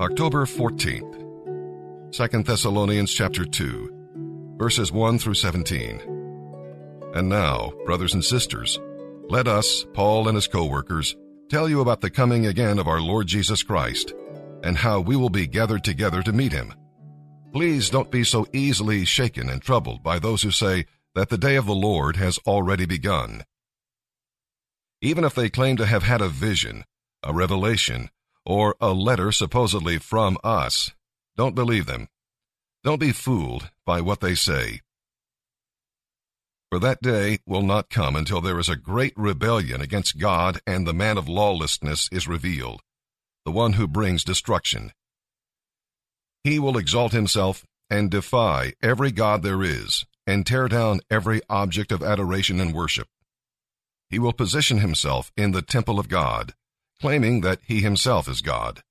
October 14th. 2 Thessalonians chapter 2, verses 1 through 17. And now, brothers and sisters, let us, Paul and his co-workers, tell you about the coming again of our Lord Jesus Christ and how we will be gathered together to meet him. Please don't be so easily shaken and troubled by those who say that the day of the Lord has already begun. Even if they claim to have had a vision, a revelation, or a letter supposedly from us, don't believe them. Don't be fooled by what they say. For that day will not come until there is a great rebellion against God and the man of lawlessness is revealed, the one who brings destruction. He will exalt himself and defy every God there is, and tear down every object of adoration and worship. He will position himself in the temple of God, claiming that he himself is God.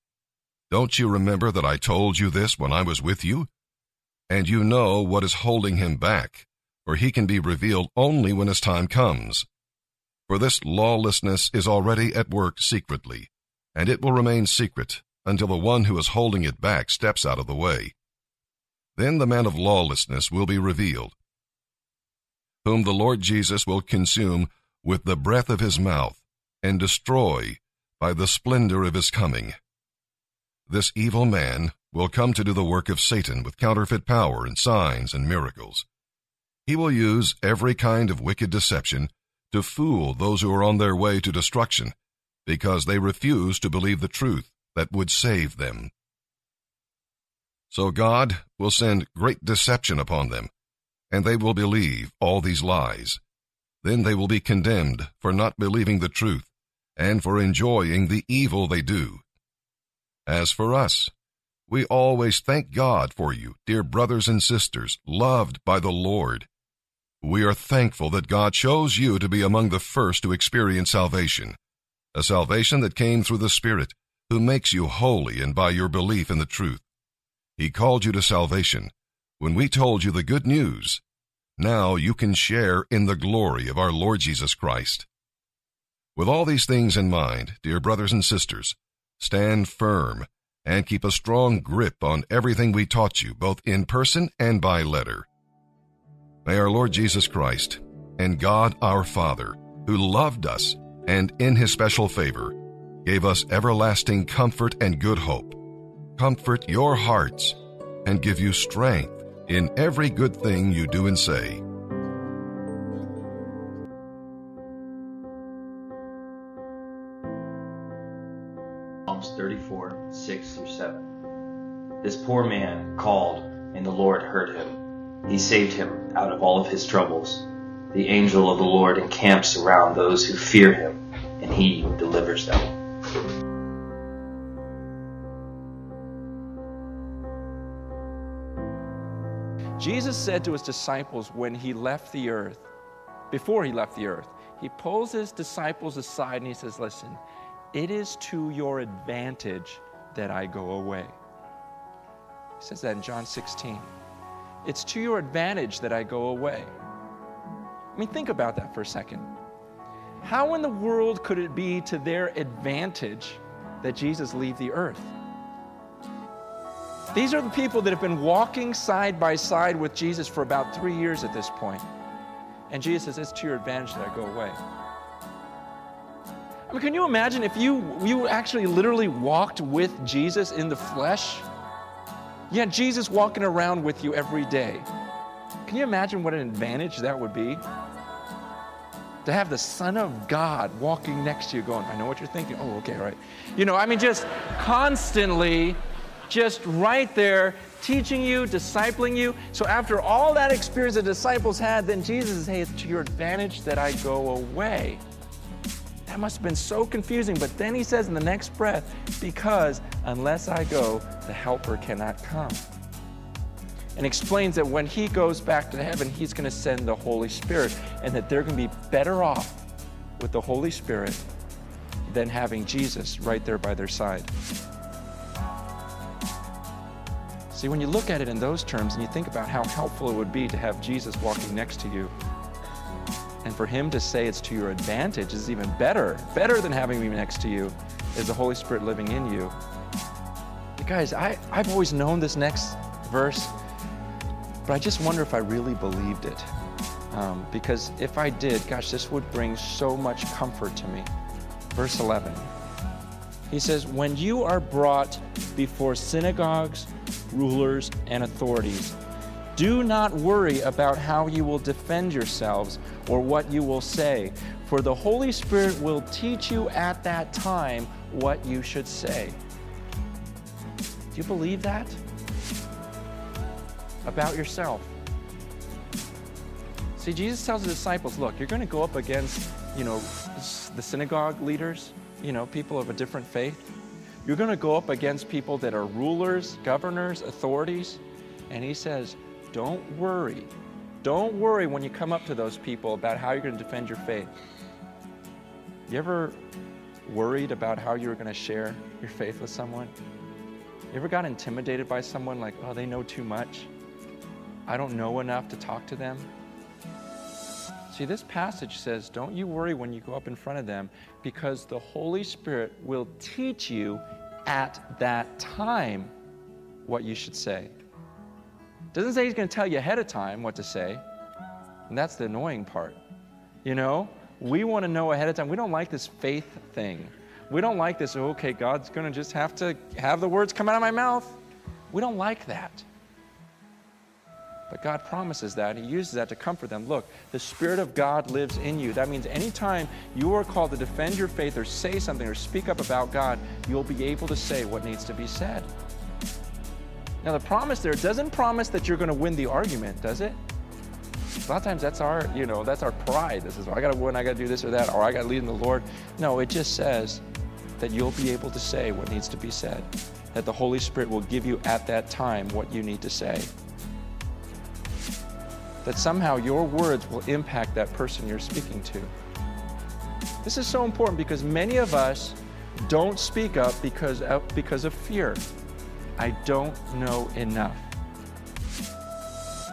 Don't you remember that I told you this when I was with you? And you know what is holding him back, for he can be revealed only when his time comes. For this lawlessness is already at work secretly, and it will remain secret until the one who is holding it back steps out of the way. Then the man of lawlessness will be revealed, whom the Lord Jesus will consume with the breath of his mouth and destroy by the splendor of his coming. This evil man will come to do the work of Satan with counterfeit power and signs and miracles. He will use every kind of wicked deception to fool those who are on their way to destruction because they refuse to believe the truth that would save them. So God will send great deception upon them, and they will believe all these lies. Then they will be condemned for not believing the truth and for enjoying the evil they do. As for us, we always thank God for you, dear brothers and sisters, loved by the Lord. We are thankful that God chose you to be among the first to experience salvation, a salvation that came through the Spirit, who makes you holy and by your belief in the truth. He called you to salvation when we told you the good news. Now you can share in the glory of our Lord Jesus Christ. With all these things in mind, dear brothers and sisters, stand firm and keep a strong grip on everything we taught you, both in person and by letter. May our Lord Jesus Christ and God our Father, who loved us and in his special favor, gave us everlasting comfort and good hope, comfort your hearts and give you strength in every good thing you do and say This poor man called, and the Lord heard him. He saved him out of all of his troubles. The angel of the Lord encamps around those who fear him, and he delivers them. Jesus said to his disciples when he left the earth, before he left the earth, he pulls his disciples aside and he says, Listen, it is to your advantage that I go away. He says that in John 16. It's to your advantage that I go away. I mean, think about that for a second. How in the world could it be to their advantage that Jesus leave the earth? These are the people that have been walking side by side with Jesus for about three years at this point. And Jesus says, It's to your advantage that I go away. I mean, can you imagine if you, you actually literally walked with Jesus in the flesh? Had Jesus walking around with you every day. Can you imagine what an advantage that would be? To have the Son of God walking next to you, going, I know what you're thinking. Oh, okay, right. You know, I mean, just constantly, just right there, teaching you, discipling you. So after all that experience the disciples had, then Jesus says, Hey, it's to your advantage that I go away. That must have been so confusing. But then he says in the next breath, because unless I go, the helper cannot come. And explains that when he goes back to heaven, he's going to send the Holy Spirit, and that they're going to be better off with the Holy Spirit than having Jesus right there by their side. See, when you look at it in those terms and you think about how helpful it would be to have Jesus walking next to you, and for him to say it's to your advantage is even better, better than having me next to you, is the Holy Spirit living in you. Guys, I, I've always known this next verse, but I just wonder if I really believed it. Um, because if I did, gosh, this would bring so much comfort to me. Verse 11. He says, When you are brought before synagogues, rulers, and authorities, do not worry about how you will defend yourselves or what you will say, for the Holy Spirit will teach you at that time what you should say. Do you believe that? About yourself. See, Jesus tells the disciples, look, you're going to go up against, you know, the synagogue leaders, you know, people of a different faith. You're going to go up against people that are rulers, governors, authorities. And he says, don't worry. Don't worry when you come up to those people about how you're going to defend your faith. You ever worried about how you were going to share your faith with someone? You ever got intimidated by someone like, oh, they know too much? I don't know enough to talk to them? See, this passage says, Don't you worry when you go up in front of them, because the Holy Spirit will teach you at that time what you should say. Doesn't say He's going to tell you ahead of time what to say. And that's the annoying part. You know, we want to know ahead of time. We don't like this faith thing. We don't like this, oh, okay, God's going to just have to have the words come out of my mouth. We don't like that. But God promises that. He uses that to comfort them. Look, the Spirit of God lives in you. That means anytime you are called to defend your faith or say something or speak up about God, you'll be able to say what needs to be said. Now, the promise there doesn't promise that you're going to win the argument, does it? A lot of times that's our, you know, that's our pride. This is, I got to win, I got to do this or that, or I got to lead in the Lord. No, it just says that you'll be able to say what needs to be said, that the Holy Spirit will give you at that time what you need to say that somehow your words will impact that person you're speaking to. This is so important because many of us don't speak up because of, because of fear. I don't know enough.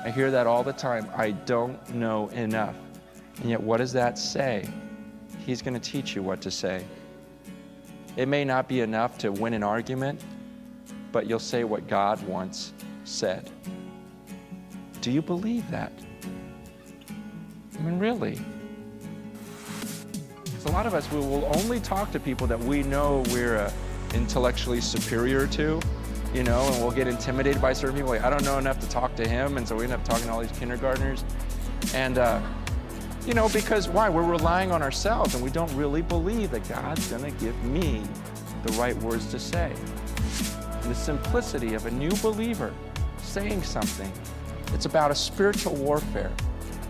I hear that all the time. I don't know enough. And yet, what does that say? He's going to teach you what to say. It may not be enough to win an argument, but you'll say what God once said. Do you believe that? I mean, really? A lot of us we will only talk to people that we know we're uh, intellectually superior to, you know, and we'll get intimidated by certain people. Like, I don't know enough to talk to him, and so we end up talking to all these kindergartners. And, uh, you know, because why? We're relying on ourselves, and we don't really believe that God's going to give me the right words to say. And the simplicity of a new believer saying something it's about a spiritual warfare.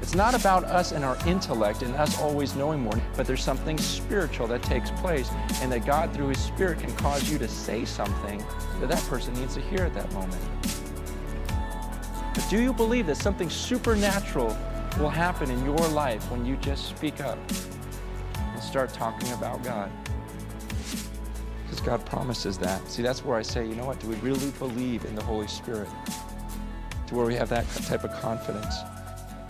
It's not about us and our intellect and us always knowing more, but there's something spiritual that takes place, and that God, through His Spirit, can cause you to say something that that person needs to hear at that moment. But do you believe that something supernatural will happen in your life when you just speak up and start talking about God? Because God promises that. See, that's where I say, you know what? Do we really believe in the Holy Spirit? to where we have that type of confidence.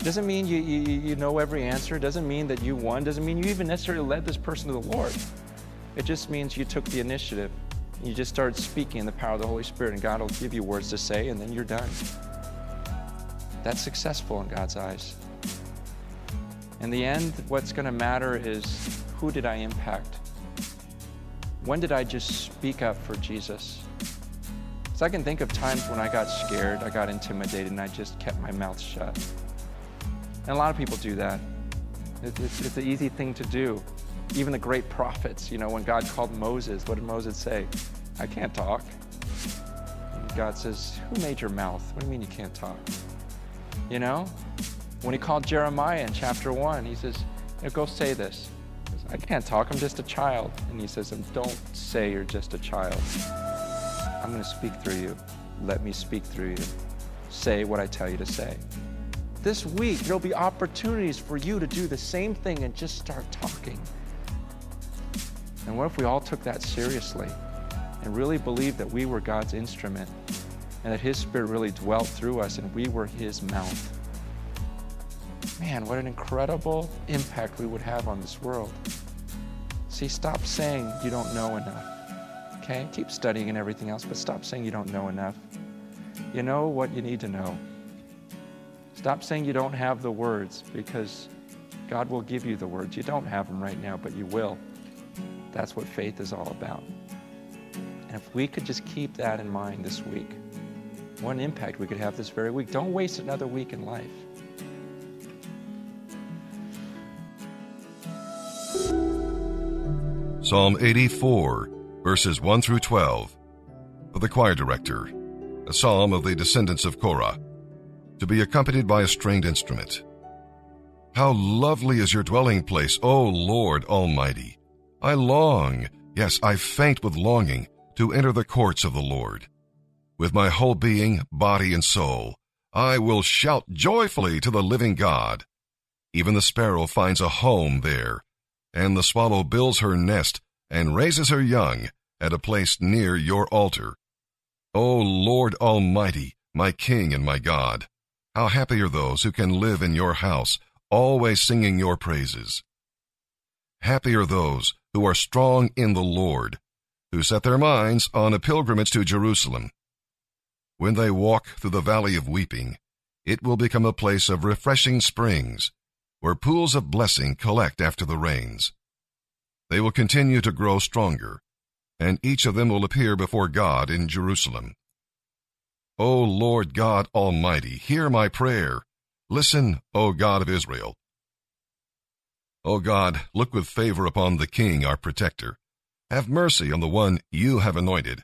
Doesn't mean you, you, you know every answer. Doesn't mean that you won. Doesn't mean you even necessarily led this person to the Lord. It just means you took the initiative. You just started speaking in the power of the Holy Spirit, and God will give you words to say, and then you're done. That's successful in God's eyes. In the end, what's going to matter is who did I impact? When did I just speak up for Jesus? So I can think of times when I got scared, I got intimidated, and I just kept my mouth shut. And a lot of people do that. It's, it's, it's an easy thing to do. Even the great prophets, you know, when God called Moses, what did Moses say? I can't talk. And God says, Who made your mouth? What do you mean you can't talk? You know? When he called Jeremiah in chapter 1, he says, Go say this. Says, I can't talk, I'm just a child. And he says, Don't say you're just a child. I'm going to speak through you. Let me speak through you. Say what I tell you to say. This week, there'll be opportunities for you to do the same thing and just start talking. And what if we all took that seriously and really believed that we were God's instrument and that His Spirit really dwelt through us and we were His mouth? Man, what an incredible impact we would have on this world. See, stop saying you don't know enough. okay? Keep studying and everything else, but stop saying you don't know enough. You know what you need to know. Stop saying you don't have the words because God will give you the words. You don't have them right now, but you will. That's what faith is all about. And if we could just keep that in mind this week, what impact we could have this very week. Don't waste another week in life. Psalm 84, verses 1 through 12. For the choir director, a psalm of the descendants of Korah, to be accompanied by a stringed instrument. How lovely is your dwelling place, O Lord Almighty! I long, yes, I faint with longing, to enter the courts of the Lord. With my whole being, body, and soul, I will shout joyfully to the living God. Even the sparrow finds a home there, and the swallow builds her nest and raises her young at a place near your altar. O Lord Almighty, my King and my God, how happy are those who can live in your house, always singing your praises. Happy are those who are strong in the Lord, who set their minds on a pilgrimage to Jerusalem. When they walk through the valley of weeping, it will become a place of refreshing springs, where pools of blessing collect after the rains. They will continue to grow stronger, and each of them will appear before God in Jerusalem. O Lord God Almighty, hear my prayer. Listen, O God of Israel. O God, look with favor upon the King, our protector. Have mercy on the one you have anointed.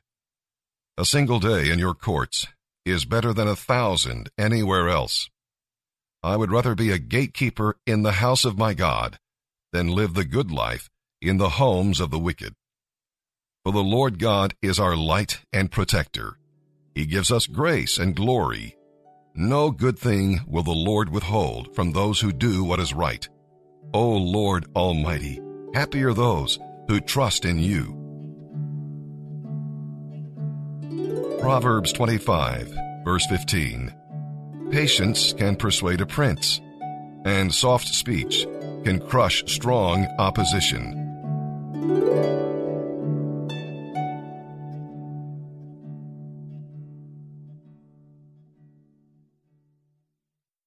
A single day in your courts is better than a thousand anywhere else. I would rather be a gatekeeper in the house of my God than live the good life in the homes of the wicked. For the Lord God is our light and protector. He gives us grace and glory. No good thing will the Lord withhold from those who do what is right. O Lord Almighty, happy are those who trust in you. Proverbs 25, verse 15. Patience can persuade a prince, and soft speech can crush strong opposition.